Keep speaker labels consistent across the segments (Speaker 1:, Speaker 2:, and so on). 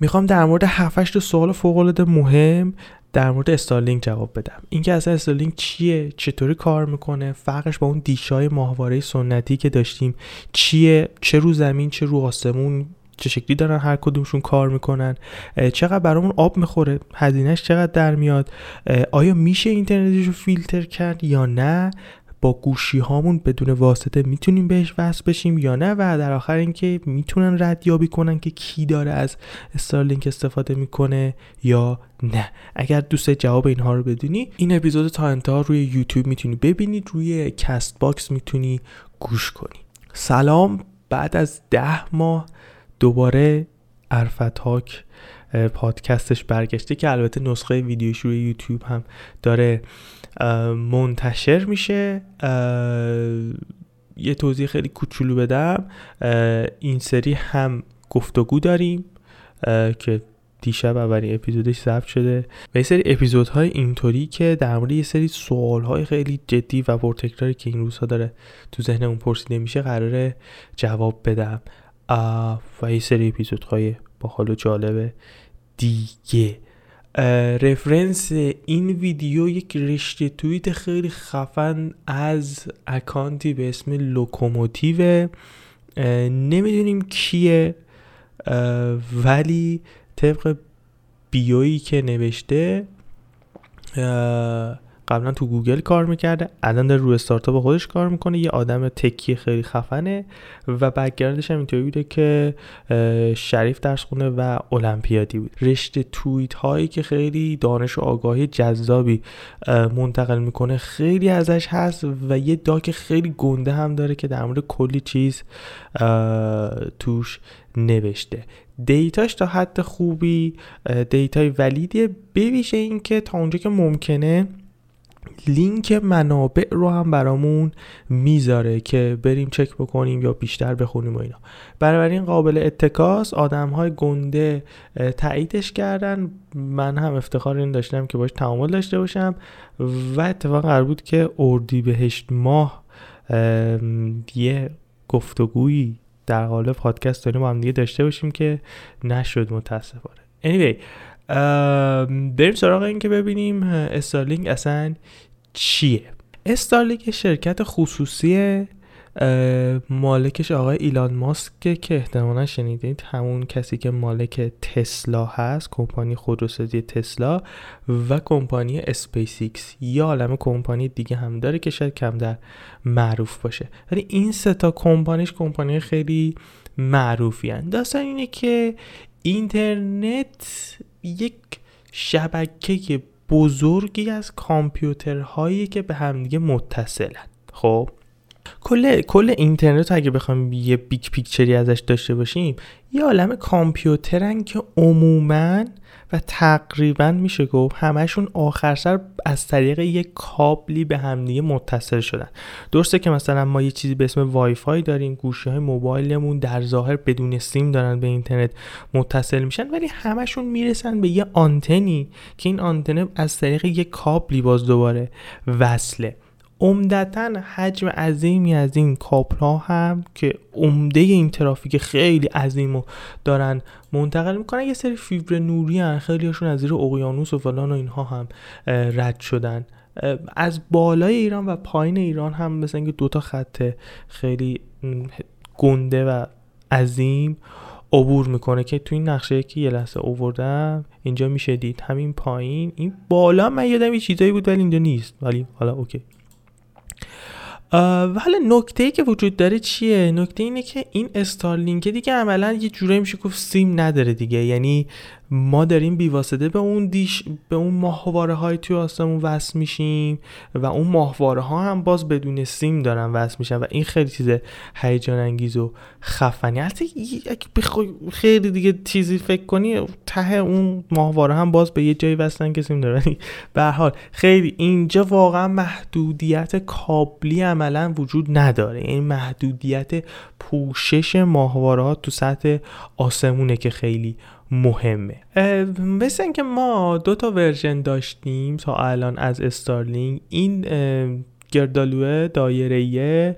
Speaker 1: می‌خوام در مورد 7 سوال فوق العاده مهم در مورد استارلینک جواب بدم. اینکه اصلا استارلینک چیه؟ چطوری کار می‌کنه؟ فرقش با اون دیشای ماهواره سنتی که داشتیم چیه؟ چه رو زمین چه رو آسمون؟ چه شکلی دارن هر کدومشون کار می‌کنن؟ چقدر برامون آب می‌خوره؟ هزینهش چقدر در میاد؟ آیا میشه اینترنتش رو فیلتر کرد یا نه؟ با گوشی هامون بدون واسطه می‌تونیم بهش وصل بشیم یا نه؟ و در آخر اینکه می‌تونن ردیابی کنن که کی داره از استارلینک استفاده می‌کنه یا نه. اگر دوست جواب اینها رو بدونی این اپیزود تا انتها روی یوتیوب می‌تونی ببینید روی Castbox می‌تونی گوش کنی. سلام. بعد از ده ماه دوباره ارفتاک پادکستش برگشته که البته نسخه ویدیوش روی یوتیوب هم داره منتشر میشه. یه توضیح خیلی کوچولو بدم. این سری هم گفتگو داریم که دیشب اولین اپیزودش ضبط شده و یه سری اپیزودهای اینطوری که در مورد یه سری سوالهای خیلی جدی و پرتکراری که این روزها داره تو ذهنمون پرسیده میشه قراره جواب بدم. و یه سری اپیزودهای با حال و جالب دیگه. reference این ویدیو یک رشته توییت خیلی خفن از اکانتی به اسم لوکوموتیو. نمی‌دونیم کیه ولی طبق bio یی که نوشته قبلا تو گوگل کار می‌کرده الان داره روی استارتاپ خودش کار می‌کنه یه آدم تکی خیلی خفنه و background ش هم اینطوری بوده که شریف درس خونه و المپیادی بود. رشته توییت هایی که خیلی دانش و آگاهی جذابی منتقل می‌کنه خیلی ازش هست و یه داک خیلی گنده هم داره که در مورد کلی چیز توش نوشته. data ش تا حد خوبی data ی valid یه. بویژه اینکه تا اونجا که ممکنه لینک منابع رو هم برامون می‌ذاره که بریم چک بکنیم یا بیشتر بخونیم و اینا. بنابراین قابل اتکاس آدم های گنده تاییدش کردن. من هم افتخار این داشتم که باش تعامل داشته باشم و اتفاق قرار بود که اردی بهشت ماه یه گفتگویی در قالب پادکست داریم با هم دیگه داشته باشیم که نشد متاسفانه. Anyway بریم سراغ این که ببینیم استارلینک اصلا چیه؟ استارلینک شرکت خصوصی مالکش آقای ایلان ماسک که احتمالا شنیدید همون کسی که مالک تسلا هست کمپانی خودروسازی تسلا و کمپانی اسپیس ایکس یا عالم کمپانی دیگه هم داره که شاید کم در معروف باشه. ولی این سه تا کمپانیش کمپانی خیلی معروفی هن. داستان اینه که اینترنت یک شبکه بزرگی از کامپیوترهایی که به همدیگه متصلن. خب؟ کل کل اینترنت اگه بخوایم یه big picture ی ازش داشته باشیم یه عالم کامپیوترن که عموما و تقریبا میشه گفت همشون آخر سر از طریق یک کابلی به همدیگه متصل شدن. درسته که مثلا ما یه چیزی به اسم وای فای داریم گوشی های موبایلمون در ظاهر بدون سیم دارن به اینترنت متصل میشن ولی همشون می‌رسن به یه آنتنی که این آنتنه از طریق یک کابلی باز دوباره وصله. عمدتا حجم عظیمی از این کابل هم که عمده این ترافیک خیلی عظیم رو دارن منتقل می‌کنن. یه سری فیبر نوری هن خیلی هاشون از زیر اقیانوس و فلان و اینها هم رد شدن. از بالای ایران و پایین ایران هم مثل اینکه دوتا خط خیلی گنده و عظیم عبور می‌کنه که تو این نقشه که یه لحظه اووردم اینجا میشه دید. همین پایین. این بالا من یادم یه چیزایی بود ولی اینجا نیست. ولی حالا اوکی. و حالا نکته ای که وجود داره چیه؟ نکته اینه که این استارلینک دیگه عملا یه جورایی میشه گفت سیم نداره دیگه. یعنی ما داریم بیواسطه به اون دیش به اون ماهواره های توی آسمون وصل میشیم و اون ماهواره ها هم باز بدون سیم دارن وصل میشن و این خیلی چیز هیجان انگیز و خفنی. البته خیلی دیگه چیزی فکر کنی ته اون ماهواره هم باز به یه جایی وصلن که سیم دارن به حال خیلی اینجا واقعا محدودیت کابلی عملا وجود نداره. این محدودیت پوشش ماهواره ها تو سطح آسمونه که خیلی مهمه. مثل اینکه ما دو تا version داشتیم تا الان از استارلینک این گردالوه دایره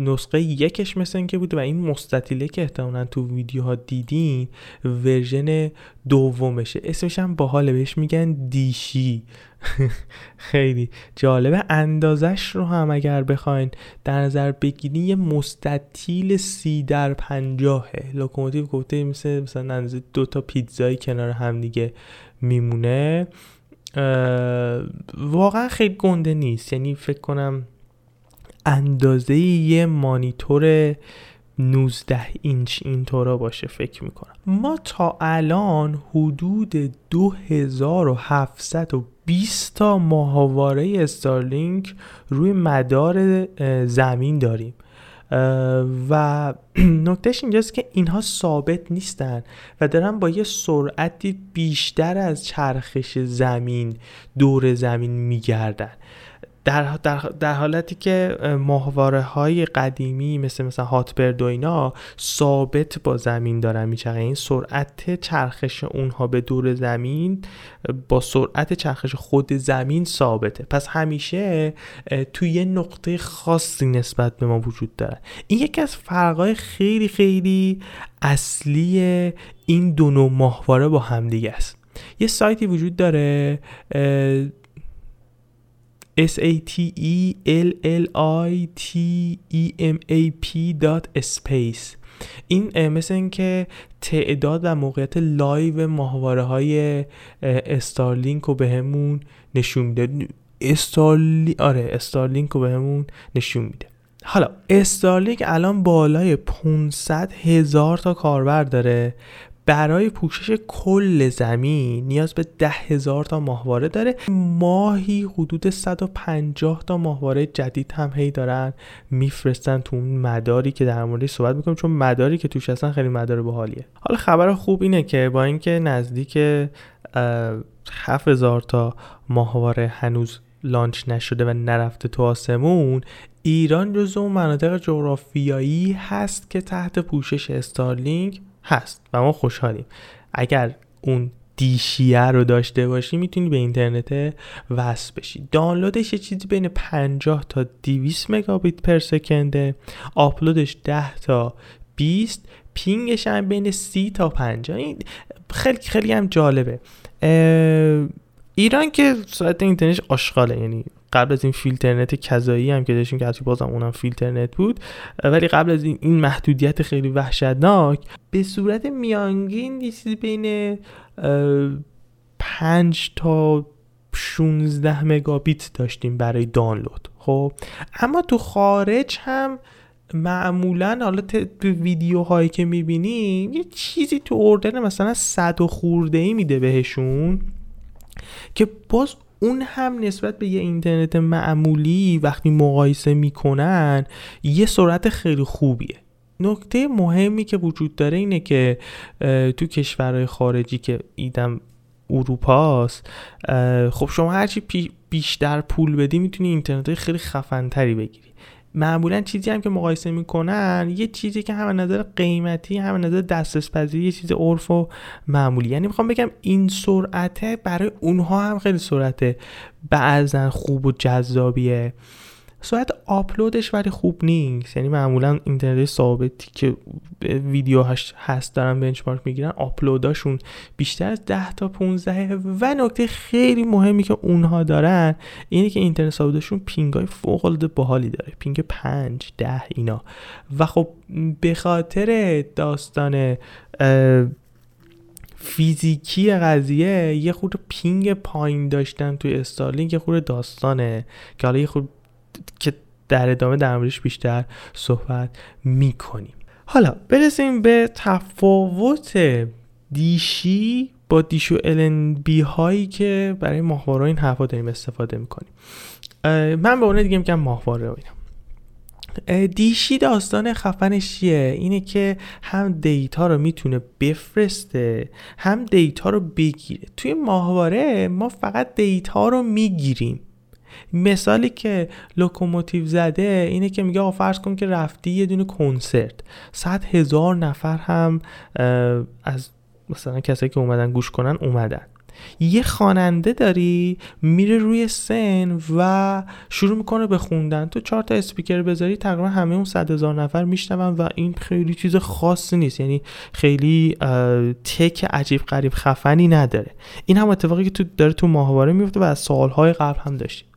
Speaker 1: نسخه یکش مثل اینکه بوده و این مستطیله که احتمالا تو ویدیوها دیدین version دومشه. اسمش هم باحاله بهش میگن دیشی. خیلی جالبه. اندازش رو هم اگر بخواین در نظر بگیرین یه مستطیل سی در پنجاهه. لوکوموتیو گفته مثل مثلا دو تا پیتزایی کنار هم دیگه میمونه. واقعا خیلی گنده نیست. یعنی فکر کنم اندازه یه مانیتور 19 اینچ اینطورا باشه فکر می‌کنم. ما تا الان حدود 2720 تا ماهواره استارلینک روی مدار زمین داریم. و نکتهش اینجاست که اینها ثابت نیستن و دارن با یه سرعتی بیشتر از چرخش زمین دور زمین میگردن. در, در, در حالتی که ماهواره های قدیمی مثل مثلا هاتبرد و اینا ثابت با زمین دارن میچرخه این سرعت چرخش اونها به دور زمین با سرعت چرخش خود زمین ثابته. پس همیشه توی یه نقطه خاصی نسبت به ما وجود داره. این یکی از فرقای خیلی خیلی اصلی این دو نوع ماهواره با همدیگه است. یه سایتی وجود داره s a t e l l i t e m a p space. این مثل اینکه تعداد و موقعیت live ماهواره های استارلینک رو بهمون نشون میده. استارلی آره استارلینک رو بهمون نشون میده. حالا استارلینک الان بالای 500 هزار تا کاربر داره برای پوشش کل زمین نیاز به ده هزار تا ماهواره داره. ماهی حدود 150 تا ماهواره جدید هم هی دارن میفرستن تو اون مداری که در موردش صحبت می‌کنم چون مداری که توش هستن خیلی مدار باحالیه. حالا خبر خوب اینه که با اینکه نزدیک 7000 تا ماهواره هنوز لانچ نشده و نرفته تو آسمون ایران جزو مناطق جغرافیایی هست که تحت پوشش استارلینک هست و ما خوشحالیم. اگر اون دیشیه رو داشته باشی می‌تونی به اینترنت وصل بشی. دانلودش یه چیزی بین 50 تا 200 مگابیت پر سکنده. آپلودش 10 تا 20 پینگش هم بین 30 تا 50 این خیلی خیلی هم جالبه. ایران که سرعت اینترنتش آشغاله. یعنی قبل از این فیلترنت کذایی هم که داشتیم که حتی بازم اونم فیلترنت بود ولی قبل از این, این محدودیت خیلی وحشتناک به صورت میانگین یه چیزی بین 5 تا 16 مگابیت داشتیم برای دانلود خب؟ اما تو خارج هم معمولا حالا تو ویدیوهایی که می‌بینیم یه چیزی تو اردن مثلا صد و خورده ای میده بهشون که باز اون هم نسبت به یه اینترنت معمولی وقتی مقایسه می‌کنن یه سرعت خیلی خوبیه. نکته مهمی که وجود داره اینه که تو کشورهای خارجی که ایدم اروپاست خب شما هرچی بیشتر پول بدی می‌تونی اینترنت خیلی خفنتری بگیری. معمولا چیزی هم که مقایسه می‌کنن یه چیزی که هم نظر قیمتی هم نظر دسترس پذیری یه چیز عرف و معمولی. یعنی می‌خوام بگم این سرعته برای اونها هم خیلی سرعت بعضا خوب و جذابیه. سرعت آپلودش ولی خوب نیست. یعنی معمولا اینترنت ثابتی که ویدیوهاش هست دارن benchmark می‌گیرن آپلوداشون بیشتر از 10 تا 15 و نکته خیلی مهمی که اونها دارن اینه که اینترنت ثابتشون ping ای فوق العاده باحالی داره. ping 5 10 اینا. و خب به خاطر داستان فیزیکی قضیه یه خود ping پایین داشتن توی استارلینک یه خود داستانه. که حالا یه خود که در ادامه در موردش بیشتر صحبت می‌کنیم. حالا برسیم به تفاوت دیشی با دیشو بی هایی که برای ماهواره این حرفا داریم استفاده می‌کنیم. من به اون دیگه میگم ماهواره اینا. دیشی داستان خفنش چیه؟ اینه که هم دیتا رو می‌تونه بفرسته هم دیتا رو بگیره. توی ماهواره ما فقط دیتا رو می‌گیریم. مثالی که لوکوموتیو زده اینه که میگه فرض کن که رفتی یه دونه کنسرت. صد هزار نفر هم از مثلا کسایی که اومدن گوش کنن اومدن. یه خواننده داری میره روی سن و شروع می‌کنه به خوندن. تو چهار تا اسپیکر بذاری تقریبا همه اون صد هزار نفر میشنون و این خیلی چیز خاصی نیست. یعنی خیلی tech عجیب غریب خفنی نداره. این هم اتفاقی که تو داره تو ماهواره میفته و از سالهای قبل هم داشتیم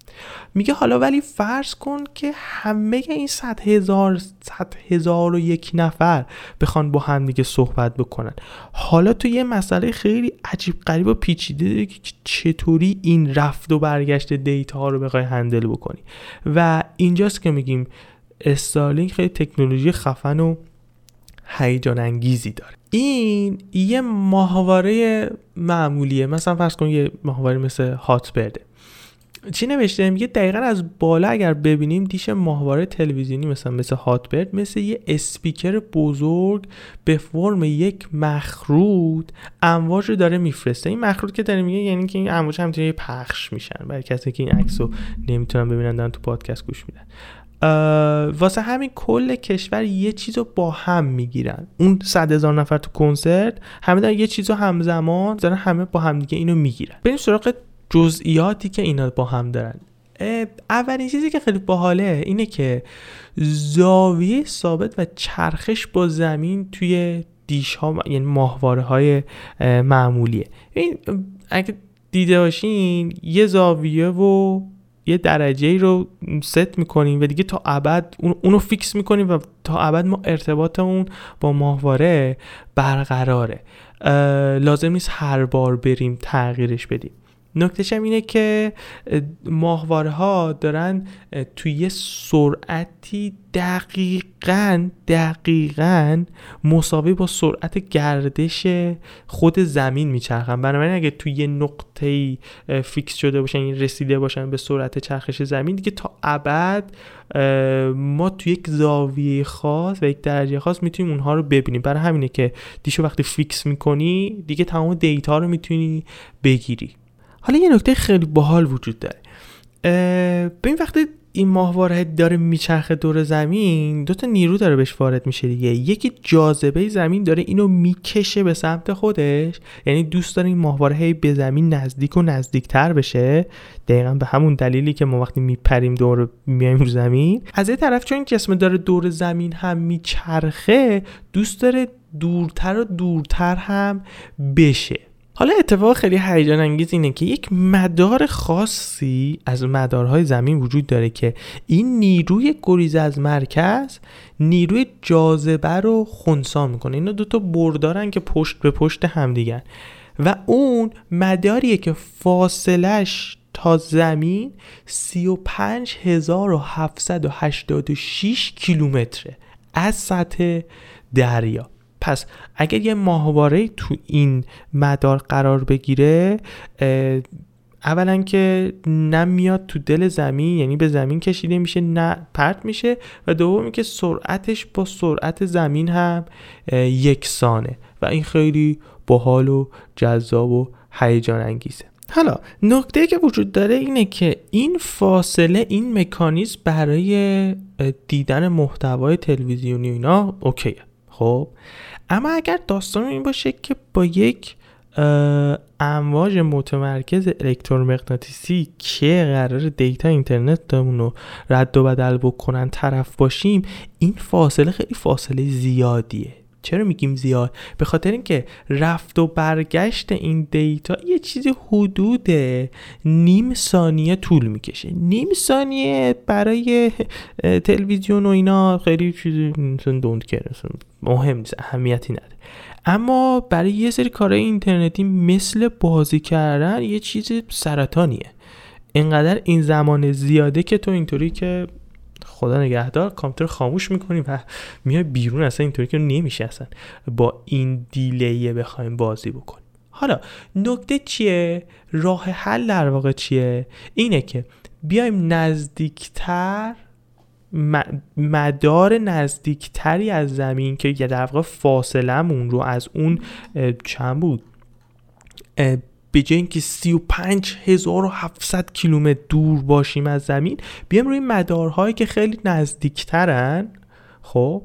Speaker 1: میگه حالا ولی فرض کن که همه این صد هزار صد هزار و یک نفر بخوان با هم دیگه صحبت بکنن. حالا تو یه مسئله خیلی عجیب غریب و پیچیده داری که چطوری این رفت و برگشت دیتا ها رو بخوای هندل بکنی. و اینجاست که میگیم استارلینک خیلی تکنولوژی خفن و هیجان انگیزی داره. این یه ماهواره معمولیه. مثلا فرض کن یه ماهواره مثل هات برده چی نوشته؟ میگه دقیقا از بالا اگر ببینیم دیش ماهواره تلویزیونی مثلا مثل هاتبرد مثل یه اسپیکر بزرگ به فرم یک مخروط امواج رو داره میفرسته. این مخروط که داره میگه یعنی که این امواج همینطوری پخش میشن. برای کسی که این عکس رو نمی‌تونن ببینن دارن تو پادکست گوش میدن. واسه همین کل کشور یه چیز رو با هم می‌گیرن. اون صد هزار نفر تو کنسرت همه دارن یه چیز رو همزمان دارن همه با هم دیگه اینو می‌گیرن. بریم سراغ جزئیاتی که اینا با هم دارن. اولین چیزی که خیلی باحاله اینه که زاویه ثابت و چرخش با زمین توی دیش ها یعنی ماهواره های معمولیه. این اگه دیده باشین یه زاویه و یه درجه رو ست می‌کنیم و دیگه تا ابد اونو فیکس می‌کنیم و تا ابد ما ارتباط اون با ماهواره برقراره. لازم نیست هر بار بریم تغییرش بدیم. نکتهش هم اینه که ماهواره ها دارن توی یه سرعتی دقیقا دقیقا مساوی با سرعت گردش خود زمین میچرخن. بنابراین اگه توی یه نقطه فیکس شده باشن یعنی رسیده باشن به سرعت چرخش زمین دیگه تا ابد ما توی یک زاویه خاص و یک درجه خاص می‌تونیم اونها رو ببینیم. برای همینه که دیشو وقتی فیکس می‌کنی دیگه تمام دیتا رو می‌تونی بگیری. حالا یه نکته خیلی باحال وجود داره. ببین وقتی این ماهواره داره میچرخه دور زمین دو تا نیرو داره بهش وارد میشه دیگه. یکی جاذبه زمین داره اینو می‌کشه به سمت خودش. یعنی دوست داره این ماهواره به زمین نزدیک و نزدیکتر بشه. دقیقا به همون دلیلی که ما وقتی میپریم دور میایم رو زمین. از یه طرف چون جسم داره دور زمین هم میچرخه دوست داره دورتر و دورتر هم بشه. حالا اتفاق خیلی هیجان انگیز اینه که یک مدار خاصی از مدارهای زمین وجود داره که این نیروی گریز از مرکز نیروی جاذبه رو خونسا می‌کنه. اینا دوتا بردارن که پشت به پشت همدیگن و اون مداریه که فاصلش تا زمین 35786 کیلومتره از سطح دریا. پس اگر یه ماهواره تو این مدار قرار بگیره اولا که نه میاد تو دل زمین یعنی به زمین کشیده میشه نه پرت میشه و دومی که سرعتش با سرعت زمین هم یکسانه و این خیلی باحال و جذاب و هیجان انگیزه. حالا نکته که وجود داره اینه که این فاصله این مکانیزم برای دیدن محتوای تلویزیونی اینا اوکیه. خب؟ اما اگر داستان این باشه که با یک امواج متمرکز الکترومغناطیسی که قرار دیتا اینترنتمون رو رد و بدل بکنن طرف باشیم این فاصله خیلی فاصله زیادیه. چرا میگیم زیاد؟ به خاطر اینکه رفت و برگشت این دیتا یه چیزی حدود نیم ثانیه طول می‌کشه. نیم ثانیه برای تلویزیون و اینا خیلی چیزی دوند مهم نیست اهمیتی نداره. اما برای یه سری کارهای اینترنتی مثل بازی کردن یه چیز سرطانیه. اینقدر این زمان زیاده که تو اینطوری که خدا نگهدار کامپیوتر خاموش می‌کنی و میای بیرون اصلا اینطوری که نمیشه اصلا. با این دیلیه بخوایم بازی بکنیم. حالا نکته چیه؟ راه حل در واقع چیه؟ اینه که بیایم نزدیکتر مدار نزدیکتری از زمین که یه در واقع فاصلمون رو از اون چند بود؟ به جای اینکه 35700 کیلومتر دور باشیم از زمین بیایم روی مدارهایی که خیلی نزدیکترن. خب؟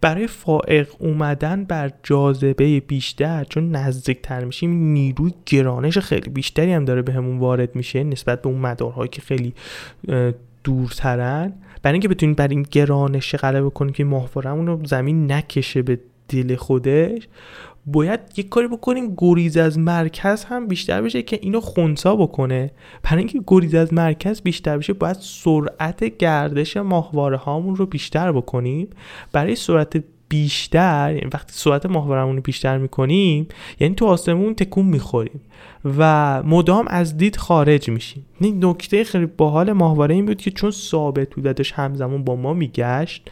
Speaker 1: برای فائق اومدن بر جاذبه بیشتر چون نزدیکتر میشیم نیروی گرانش خیلی بیشتری هم داره بهمون همون وارد میشه نسبت به اون مدارهایی که خیلی دورترن. برای اینکه بتونیم بر این گرانش غلبه کنیم که ماهوارمون رو زمین نکشه به دل خودش. باید یک کاری بکنیم گریز از مرکز هم بیشتر بشه که اینو خونسا بکنه. برای اینکه گریز از مرکز بیشتر بشه باید سرعت گردش ماهواره هامون رو بیشتر بکنیم. برای سرعت بیشتر یعنی وقتی سرعت ماهوارمون رو بیشتر می‌کنیم یعنی تو آسمون تکون می‌خوریم و مدام از دید خارج میشیم. نکته خیلی باحال ماهواره این بود که چون ثابت بود همزمان با ما میگشت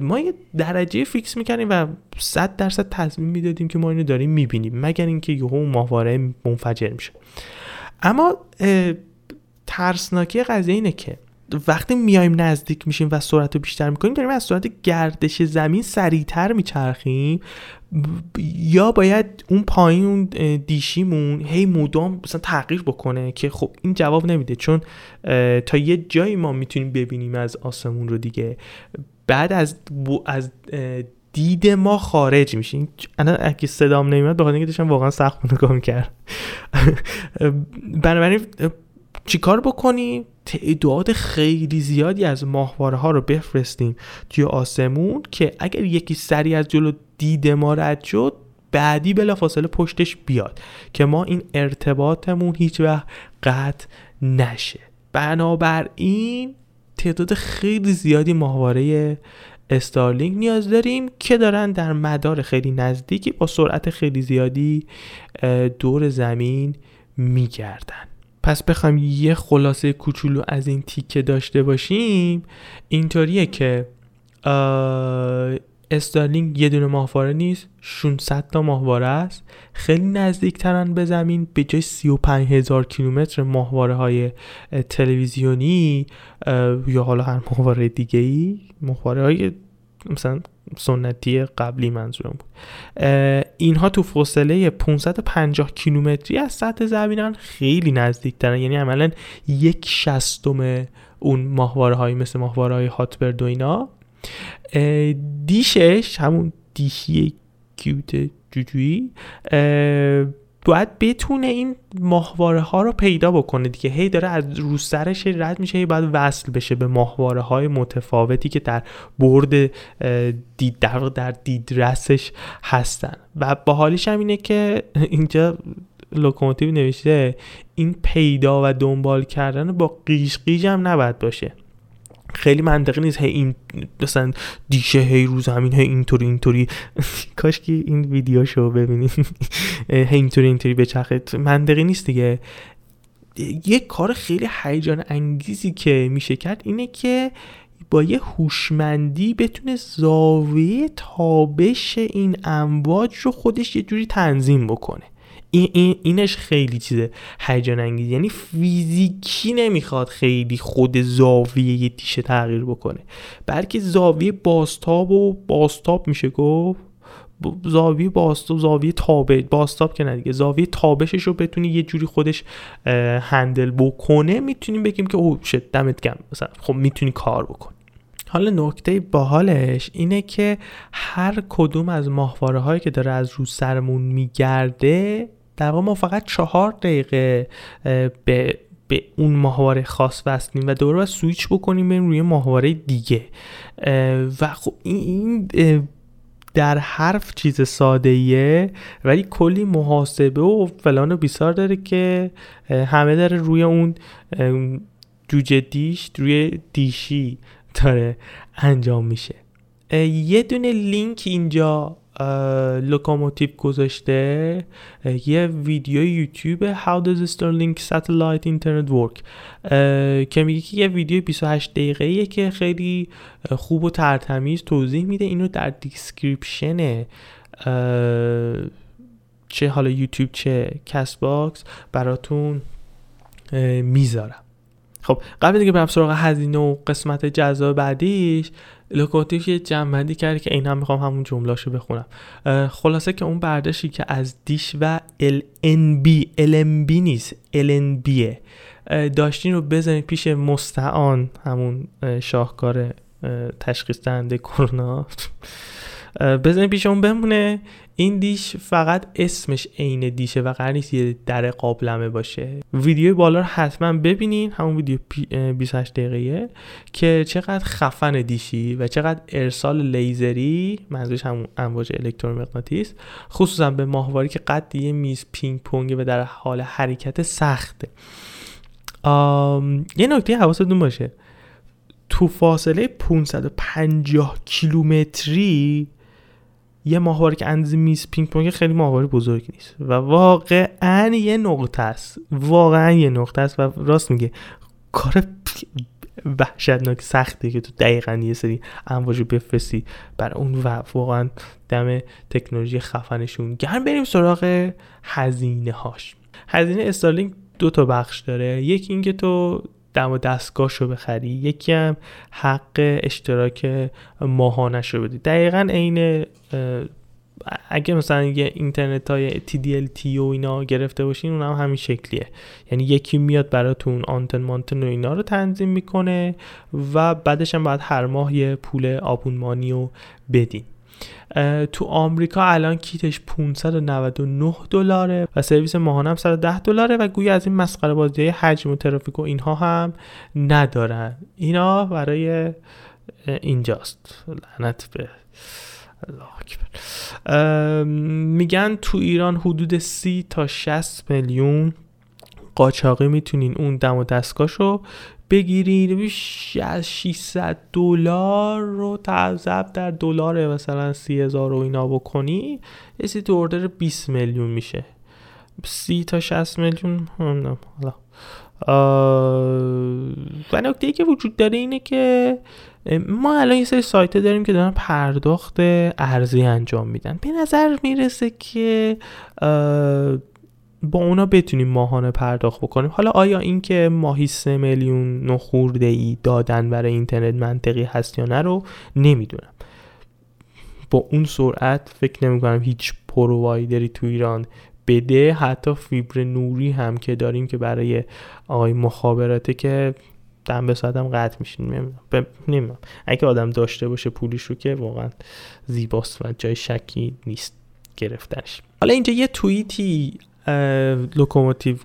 Speaker 1: ما یه درجه فیکس می‌کنیم و 100 درصد تصمیم می‌دادیم که ما اینو داریم می‌بینیم مگر اینکه یهو اون ماهواره منفجر میشه. اما ترسناکی قضیه اینه که وقتی میایم نزدیک میشیم و سرعت رو بیشتر می‌کنیم داریم از سرعت گردش زمین سریعتر میچرخیم. یا باید اون پایین اون دیشیمون هی مدام مثلا تغییر بکنه که خب این جواب نمیده. چون تا یه جایی ما می‌تونیم ببینیم از آسمون رو دیگه. بعد از از دید ما خارج میشین الان اگه صدام نمیاد بخاطر اینکه داشتم واقعا سخت نگاه کرد بنابراین چیکار بکنیم؟ تعداد خیلی زیادی از ماهواره ها رو بفرستیم توی آسمون که اگر یکی سری از جلو دید ما رد شد بعدی بلا فاصله پشتش بیاد که ما این ارتباطمون هیچ وقت قطع نشه. بنابراین تعداد خیلی زیادی ماهواره استارلینک نیاز داریم که دارن در مدار خیلی نزدیکی با سرعت خیلی زیادی دور زمین میگردن. پس بخوایم یه خلاصه کوچولو از این تیکه داشته باشیم. اینطوریه که استارلینک یه دونه ماهواره نیست 600 تا ماهواره است. خیلی نزدیک ترن به زمین به جای 35 هزار کیلومتر ماهواره های تلویزیونی یا حالا هر ماهواره دیگه ای ماهواره های مثلا سنتی قبلی منظورم بود. اینها تو فاصله 550 کیلومتری از سطح زمینن. خیلی نزدیک ترن یعنی عملا یک شستم اون ماهواره های مثل ماهواره های هاتبرد و اینا. دیشش همون دیشی کیوت جوجویی باید بتونه این ماهواره ها رو پیدا بکنه دیگه. هی داره از رو سرش رد میشه هی باید وصل بشه به ماهواره های متفاوتی که در برد دید در, در دیدرسش هستن. و باحالیش هم اینه که اینجا لوکوموتیو نوشته این پیدا و دنبال کردن با قیش قیش هم نباید باشه. خیلی منطقی نیست. هی این مثلا دیشه هی رو زمین هی اینطوری اینطوری. کاش که این ویدیوشو ببینید هی اینطوری اینطوری بچرخه منطقی نیست دیگه. یه کار خیلی هیجان انگیزی که میشه کرد اینه که با یه هوشمندی بتونه زاویه تابش این امواج رو خودش یه جوری تنظیم بکنه. این, این اینش خیلی چیزه هیجان انگیز. یعنی فیزیکی نمی‌خواد خیلی خود زاویه یه تیشه تغییر بکنه. بلکه زاویه باستاب و باستاب میشه گفت. زاویه باستاب زاویه تابه باستاب که ندیگه زاویه تابشش رو بتونی یه جوری خودش هندل بکنه می‌تونیم بگیم که او شد دمت گم مثلا خب می‌تونی کار بکنی. حالا نکته باحالش اینه که هر کدوم از ماهواره هایی که داره از رو سرمون میگرده در واقع ما فقط چهار دقیقه به به اون ماهواره خاص وصلیم و دوباره سویچ بکنیم بریم روی ماهواره دیگه. و خب این در حرف چیز ساده ایه ولی کلی محاسبه و فلان و بیسار داره که همه داره روی اون جوجه dish روی دیشی داره انجام میشه. یه دونه لینک اینجا لوکوموتیو گذاشته. یه ویدیو یوتیوب How does Starlink Satellite Internet Work که میگه که یه ویدیو 28 دقیقه ایه که خیلی خوب و ترتمیز توضیح میده اینو در description چه حالا یوتیوب چه کست باکس براتون می‌ذارم. خب قبل دیگه برم سراغ هزینه و قسمت جذاب بعدیش لوکوموتیو یه جمع‌بندی کرده که این هم می‌خوام همون جملاشو بخونم. خلاصه که اون برداشتی که از دیش و LNB LNB نیست LNB داشتین رو بزنید پیش مستعان همون شاهکار تشخیص دهنده کرونا. بزنین پیش اون بمونه. این دیش فقط اسمش عین دیشه و قرار نیست یه در قابلمه باشه. ویدیو بالا رو حتما ببینین. همون ویدیو 28 دقیقه که چقدر خفن دیشی و چقدر ارسال لیزری منظورش همون امواج الکترومغناطیس خصوصا به ماهواری که قد یه میز پینگ پونگه و در حال حرکت سخته. یه نکته حواستون باشه. تو فاصله 550 کیلومتری یه ماهواره که اندازه میز پینگ پونگ خیلی ماهواره بزرگی نیست. و واقعا یه نقطه است. واقعا یه نقطه است و راست میگه. کار وحشتناک سخته که تو دقیقا یه سری امواج بفرستی بر اون و واقعا دم تکنولوژی خفنشون. گرم بریم سراغ هزینه هاش هزینه استارلینک دو تا بخش داره. یکی اینکه تو دم و دستگاهشو بخری. یکی هم حق اشتراک ماهانش رو بدی. دقیقا عین اگه مثلا یه اینترنت های TDLT و اینا گرفته باشین اون هم همین شکلیه. یعنی یکی میاد براتون آنتن مانتن و اینا رو تنظیم می‌کنه و بعدش هم باید هر ماه یه پول آبونمانی رو بدین. تو آمریکا الان کیتش 599 دلاره و سرویس ماهانه هم 110 دلاره و گویا از این مسخره بازی حجم و ترافیک و اینها هم ندارن. اینا برای اینجاست. لعنت به میگن تو ایران حدود 30 تا 60 میلیون قاچاقی می‌تونین اون دم و دستگاهشو بگیرید بیش از 600 دلار رو تعذب در دلار مثلا 30 هزار رو اینا بکنی یه تو اوردر 20 میلیون میشه. 30 تا 60 میلیون حالا. و نکته ای که وجود داره اینه که ما الان یه سری سایت داریم که دارن پرداخت ارزی انجام میدن. به نظر می‌رسه که با اونا بتونیم ماهانه پرداخت بکنیم. حالا آیا اینکه ماهی سه میلیون نخورده ای دادن برای اینترنت منطقی هست یا نه رو نمی‌دونم. با اون سرعت فکر نمی کنم هیچ پرووایدری تو ایران بده. حتی فیبر نوری هم که داریم که برای آقای مخابراته که دم به ساعتم قطع میشین. نمی‌دونم. اگه آدم داشته باشه پولیش رو که واقعا زیباست و جای شکی نیست گرفتنش. حالا اینجا یه توییتی لوکوموتیو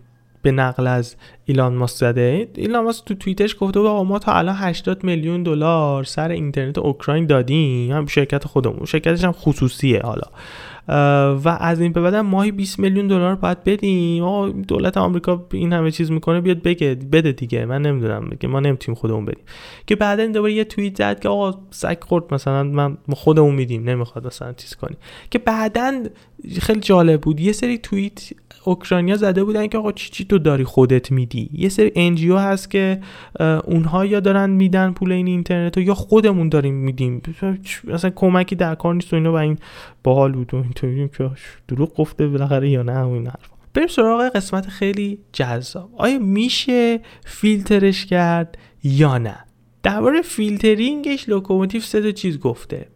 Speaker 1: به نقل از ایلان ماسک زده. ایلان ماسک تو توییتش گفته آقا ما تا الان 80 میلیون دلار سر اینترنت اوکراین دادیم. هم شرکت خودمون شرکتش هم خصوصیه حالا. و از این به بعد ماهی 20 میلیون دلار باید بدیم. آقا دولت آمریکا این همه چیز می‌کنه بیاد بگه بده دیگه. من نمی‌دونم بگه ما نمی‌تونیم خودمون بدیم که بعدا دوباره یه توییت زد که آقا سگ خورد مثلا من خودمون میدیم نمی‌خواد مثلا چیز کنی که بعدا خیلی جالب بود. یه سری توییت اوکراینیا زده بودن که آقا چی چی تو داری خودت میدی؟ یه سری NGO هست که اونها یا دارن میدن پول این اینترنت یا خودمون داریم میدیم. مثلا کمکی در کار نیست و اینا و این. باحال بود و اینطوری که دروغ گفته بالاخره یا نه این حرف بریم سراغ قسمت خیلی جذاب. آیا میشه فیلترش کرد یا نه؟ درباره فیلترینگش لوکوموتیو سه تا چیز گفته.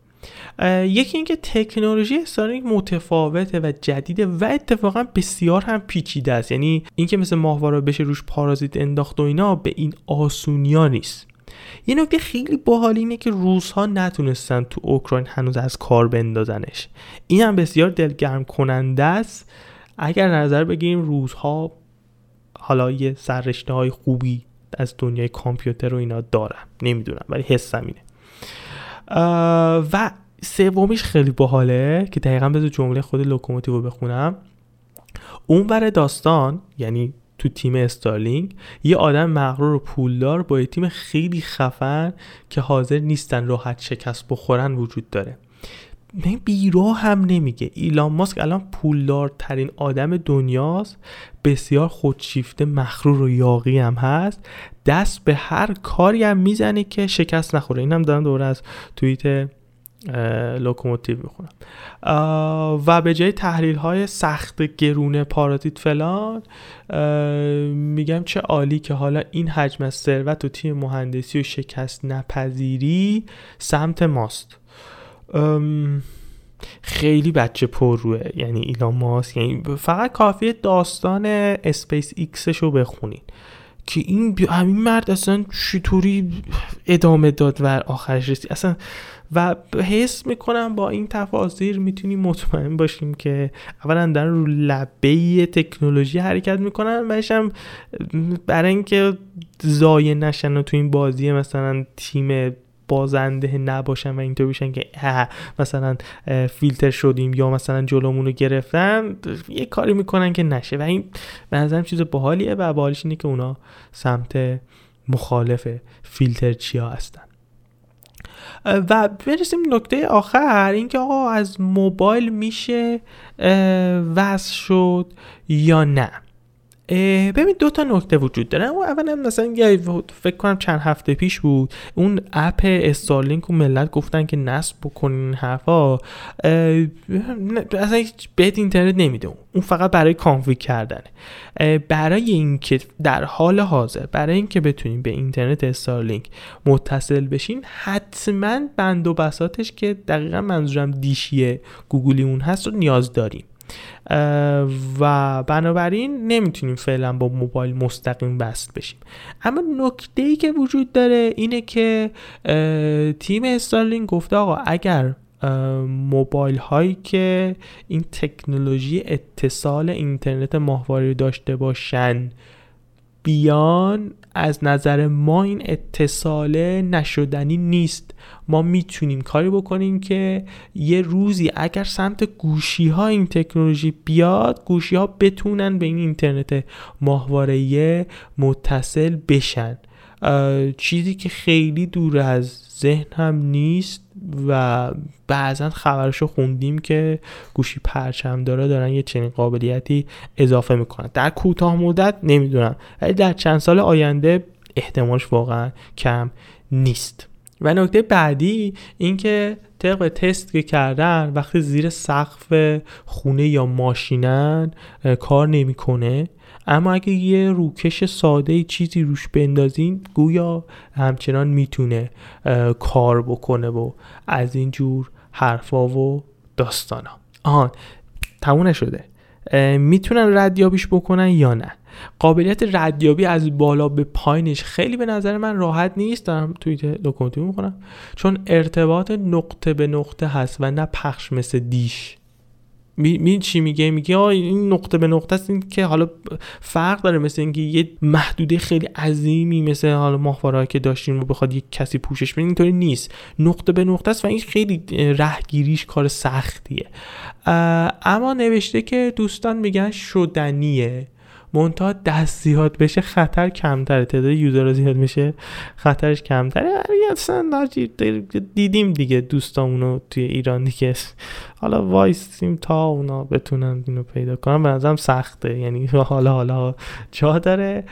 Speaker 1: یکی اینکه تکنولوژی استارلینک متفاوته و جدیده و اتفاقا بسیار هم پیچیده است. یعنی اینکه مثل ماهواره بشه روش پارازیت انداخت و اینا به این آسونیا نیست. یه نکته خیلی باحال اینه که روزها نتونستن تو اوکراین هنوز از کار بندازنش. این هم بسیار دلگرم کننده است. اگر نظر بگیریم روزها حالا یه سررشته های خوبی از دنیای کامپیوتر و اینا دارم نمی‌دونم ولی حسم اینه. و سومیش خیلی باحاله که دقیقا بذار جمله خود لوکوموتیو رو بخونم. اون بر داستان یعنی تو تیم استارلینک یه آدم مغرور و پولدار با یه تیم خیلی خفن که حاضر نیستن راحت شکست بخورن وجود داره. بیراه هم نمیگه. ایلان ماسک الان پولدارترین آدم دنیاست. بسیار خودشیفته مغرور و یاغی هم هست. دست به هر کاری هم می‌زنه که شکست نخوره. این هم دارم دوره از توییت لوکوموتیو می‌خونم. و به جای تحلیل های سخت گرونه پاراتیت فلان میگم چه عالی که حالا این حجم از ثروت و تیم مهندسی و شکست نپذیری سمت ماست. خیلی بچه پر روه یعنی ایلان ماسک یعنی فقط کافیه داستان اسپیس ایکسش رو بخونین. که این همین مرد اصلا چطوری ادامه داد و آخرش رسید؟ اصلا و حس می‌کنم با این تفاصیل می‌تونیم مطمئن باشیم که اولا در رو لبه تکنولوژی حرکت می‌کنن هم برای اینکه زایه نشن و تو این بازی مثلا تیم بازنده نباشن و اینطور بشن که مثلا فیلتر شدیم یا مثلا جلومون رو گرفتن یه کاری می‌کنن که نشه و این به نظرم چیز باحالیه و باحالش اینه که اونا سمت مخالف فیلتر چیا هستن. و برسیم نکته آخر اینکه آقا از موبایل میشه وصل شد یا نه؟ ببین دو تا نکته وجود داره. اون اولا مثلا فکر کنم چند هفته پیش بود. اون اپ استارلینک و ملت گفتن که نصب بکنین حرفا. اصلا بهت اینترنت نمیده. اون فقط برای config کردنه. برای اینکه در حال حاضر برای اینکه بتونیم به اینترنت استارلینک متصل بشین حتما بند و بساطش که دقیقا منظورم دیشی گوگولی اون هست رو نیاز داریم. و بنابراین نمی‌تونیم فعلا با موبایل مستقیم وصل بشیم. اما نکته ای که وجود داره اینه که تیم استارلینگ گفته آقا اگر موبایل هایی که این تکنولوژی اتصال اینترنت ماهواره داشته باشن بیان از نظر ما این اتصال نشدنی نیست. ما می‌تونیم کاری بکنیم که یه روزی اگر سمت گوشی ها این تکنولوژی بیاد گوشی ها بتونن به این اینترنت ماهواره متصل بشن. چیزی که خیلی دور از ذهن هم نیست. و بعضا خبرشو خوندیم که گوشی پرچم داره دارن یه چنین قابلیتی اضافه می‌کنن. در کوتاه مدت نمی‌دونم ولی در چند سال آینده احتمالش واقعا کم نیست. و نکته بعدی اینکه طبق تست که کردن وقتی زیر سقف خونه یا ماشینن کار نمی‌کنه. اما اگه یه روکش ساده چیزی روش بندازین گویا همچنان می‌تونه کار بکنه و از این جور حرفا و داستانا. آهان تموم نشده. می‌تونن ردیابیش بکنن یا نه؟ قابلیت ردیابی از بالا به پایینش خیلی به نظر من راحت نیست. دارم توییت لوکوموتیو می‌کنم چون ارتباط نقطه به نقطه هست و نه پخش مثل دیش. می چی میگه؟ میگه این نقطه به نقطه است این که حالا فرق داره مثل اینکه یه محدوده خیلی عظیمی مثل حالا ماهواره که داشتیم و بخواد یک کسی پوشش بده اینطوری نیست. نقطه به نقطه است و این خیلی رهگیریش کار سختیه. اما نوشته که دوستان میگن شدنیه. منتها دست زیاد بشه خطر کمتره. تعداد یوزر زیاد میشه خطرش کمتره. اصلا دیدیم دیگه دوستامونو توی ایران دیگه. حالا وایسیم تا اونا بتونن اینو پیدا کنن. به نظرم سخته. یعنی حالا حالا جا داره.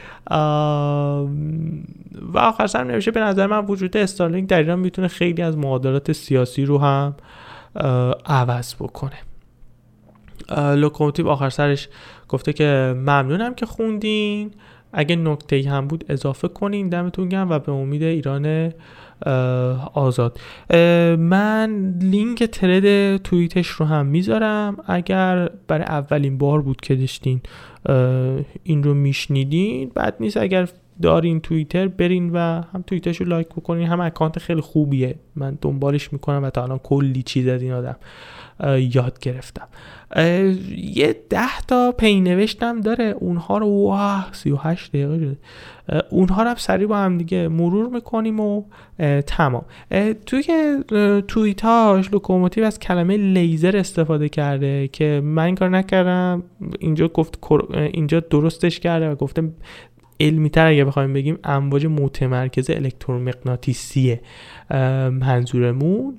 Speaker 1: و آخر سر نمیشه به نظر من وجود استارلینک در ایران می‌تونه خیلی از معادلات سیاسی رو هم عوض بکنه. لوکوموتیو آخر سرش گفته که ممنونم که خوندین. اگه نکته هم بود اضافه کنین دمتون گرم و به امید ایران آزاد. من لینک thread توییتش رو هم می‌ذارم. اگر برای اولین بار بود که داشتین این رو میشنیدین بد نیست اگر دارین توییتر برین و هم توییترش رو لایک بکنین. هم account خیلی خوبیه. من دنبالش می‌کنم و تا الان کلی چیز از این آدم یاد گرفتم. یه ده تا پی نوشتم داره. اونها رو wow 38 دقیقه شده. اونها رو سریع با هم دیگه مرور می‌کنیم و تمام. توی که توییتاش لوکوموتیو از کلمه لیزر استفاده کرده که من این کار نکردم. اینجا گفت اینجا درستش کرده و گفته علمی تر اگه بخوایم بگیم امواج متمرکز الکترومغناطیسیه. منظورمون.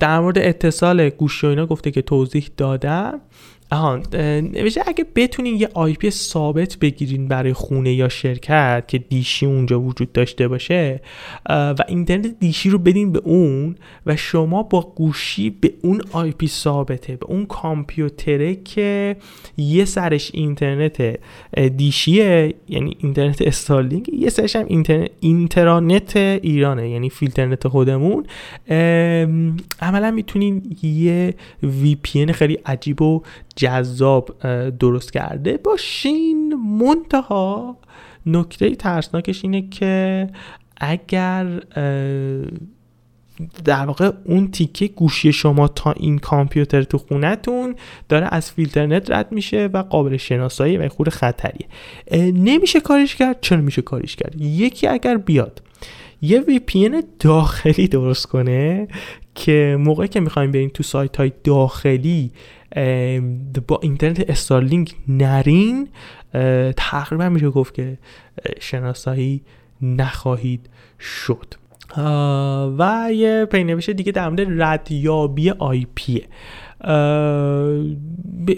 Speaker 1: در مورد اتصال گوشی و اینا گفته که توضیح دادم. آهان نوشته اگه بتونین یه IP ثابت بگیرین برای خونه یا شرکت که دیشی اونجا وجود داشته باشه و اینترنت دیشی رو بدین به اون و شما با گوشی به اون IP ثابته به اون کامپیوتره که یه سرش اینترنت دیشیه یعنی اینترنت استارلینک یه سرش هم اینترنت اینترنت ایرانه یعنی فیلترنت خودمون. عملا می‌تونین یه وی پی خیلی عجیب و جذاب درست کرده. باشین منتها نکته ترسناکش اینه که اگر در واقع اون تیکه گوشی شما تا این کامپیوتر تو خونتون داره از فیلترنت رد میشه و قابل شناسایی و خود خطریه. نمیشه کارش کرد. چرا میشه کارش کرد؟ یکی اگر بیاد یه VPN داخلی درست کنه که موقعی که می‌خوایم بریم تو سایت های داخلی با اینترنت استارلینک نرین تقریبا میشه گفت که شناسایی نخواهید شد. و یه پینوشت دیگه در مورد ردیابی آی پیه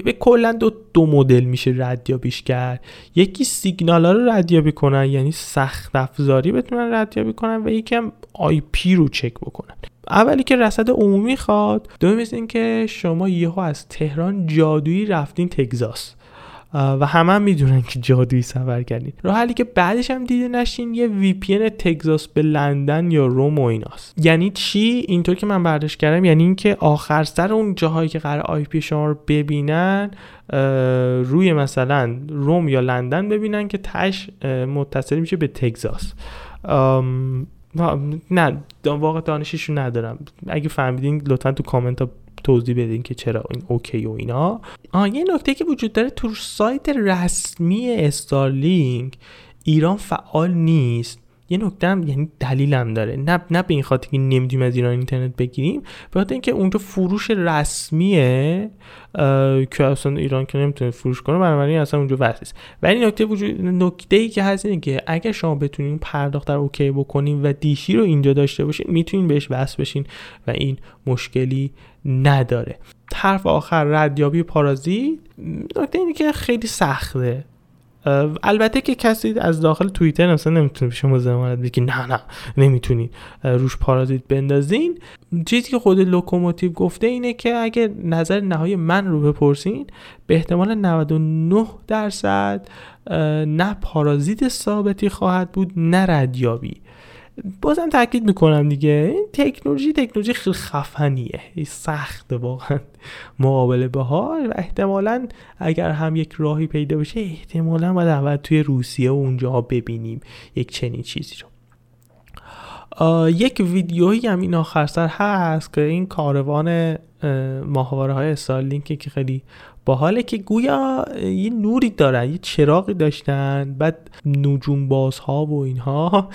Speaker 1: به کلا دو, دو مدل میشه ردیابیش کرد. یکی سیگنال ها رو ردیابی کنن یعنی سخت افزاری بتونن ردیابی کنن و یکی هم IP رو چک بکنن. اولی که رصد عمومی خواد دومی مثل این که شما یهو از تهران جادویی رفتین تگزاس. و همه هم می‌دونن که جادویی سفر کردین. راه حلی که بعدش هم دیده نشین یه VPN تگزاس به لندن یا روم و ایناست. یعنی چی؟ اینطور که من برداشت کردم یعنی اینکه آخر سر اون جاهایی که قرار IP شما رو ببینن روی مثلا روم یا لندن ببینن که تش متصل میشه به تگزاس. نه واقع دانششون ندارم. اگه فهمیدین لطفا تو کامنت ها توضیح بدین که چرا این اوکی و اینا. آه یه نکته که وجود داره تو سایت رسمی استارلینک ایران فعال نیست. یه نکته هم یعنی دلیلم داره. نه نه به این خاطر که نمی‌دونیم از ایران اینترنت بگیریم به خاطر اینکه اونجا فروش رسمیه که اصلا ایران که نمی‌تونه فروش کنه بنابراین اصلا اونجا واسه است ولی نکته وجود نکته ای که هست اینه که اگر شما بتونین پرداخت در اوکی بکنین و دیشی رو اینجا داشته باشین می‌تونین بهش وصل بشین و این مشکلی نداره. حرف آخر ردیابی پارازیت نکته اینه که خیلی سخته. البته که کسی از داخل توییتر مثلا نمی‌تونه به شما ضمانت بده که نه نه نمی‌تونید روش پارازیت بندازین. چیزی که خود لوکوموتیو گفته اینه که اگه نظر نهایی من رو بپرسین به احتمال 99 درصد نه پارازیت ثابتی خواهد بود نه ردیابی. بازم تاکید می‌کنم دیگه. این تکنولوژی تکنولوژی خیلی خفنیه. سخته واقعا مقابله باهاش و احتمالا اگر هم یک راهی پیدا بشه احتمالا باید اول توی روسیه و اونجا ببینیم یک چنین چیزی رو. یک ویدیویی هم این آخر سر هست که این کاروان ماهواره های استارلینک که خیلی باحاله که گویا یه نوری دارن یه چراغی داشتن بعد نجوم بازها و اینها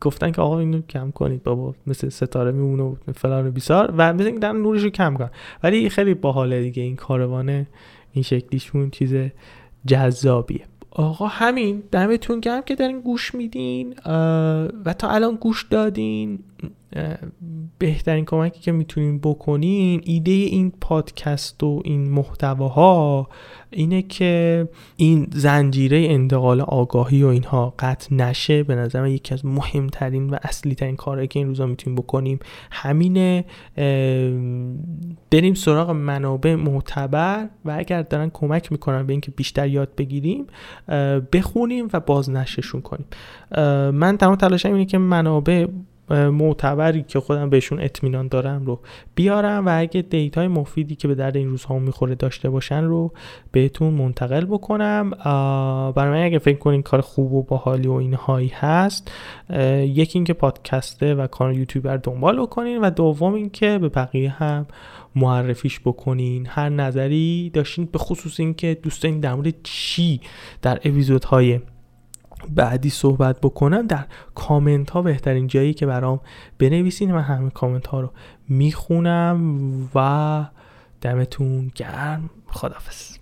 Speaker 1: گفتن که آقا اینو کم کنید بابا مثل ستاره میمونه و فلان بیسار و مثل اینکه نورش رو کم کن ولی خیلی باحاله دیگه این کاروان این شکلیشون چیز جذابیه. آقا همین دمتون گرم که دارین گوش میدین و تا الان گوش دادین. بهترین کمکی که می‌تونین بکنین ایده این پادکست و این محتواها اینه که این زنجیره انتقال آگاهی و اینها قطع نشه. به نظر یکی از مهمترین و اصلی ترین کارهایی که این روزا می‌تونیم بکنیم همینه بریم سراغ منابع معتبر و اگر دارن کمک می‌کنن به اینکه بیشتر یاد بگیریم بخونیم و بازنشرشون کنیم. من تمام تلاشم اینه که منابع معتبری که خودم بهشون اطمینان دارم رو بیارم و اگه دیتای مفیدی که به درد این روزها می‌خوره داشته باشن رو بهتون منتقل بکنم. برای اگه فکر کنین کار خوب و باحالی و اینهایی هست یکی اینکه پادکسته و کانال یوتیوبر دنبال بکنین و دوم اینکه به بقیه هم معرفیش بکنین. هر نظری داشتین به خصوص اینکه دوستان در مورد چی در اپیزودهای بعدی صحبت بکنم در کامنت ها بهترین جایی که برام بنویسین من همه کامنت ها رو می‌خونم و دمتون گرم. خدافز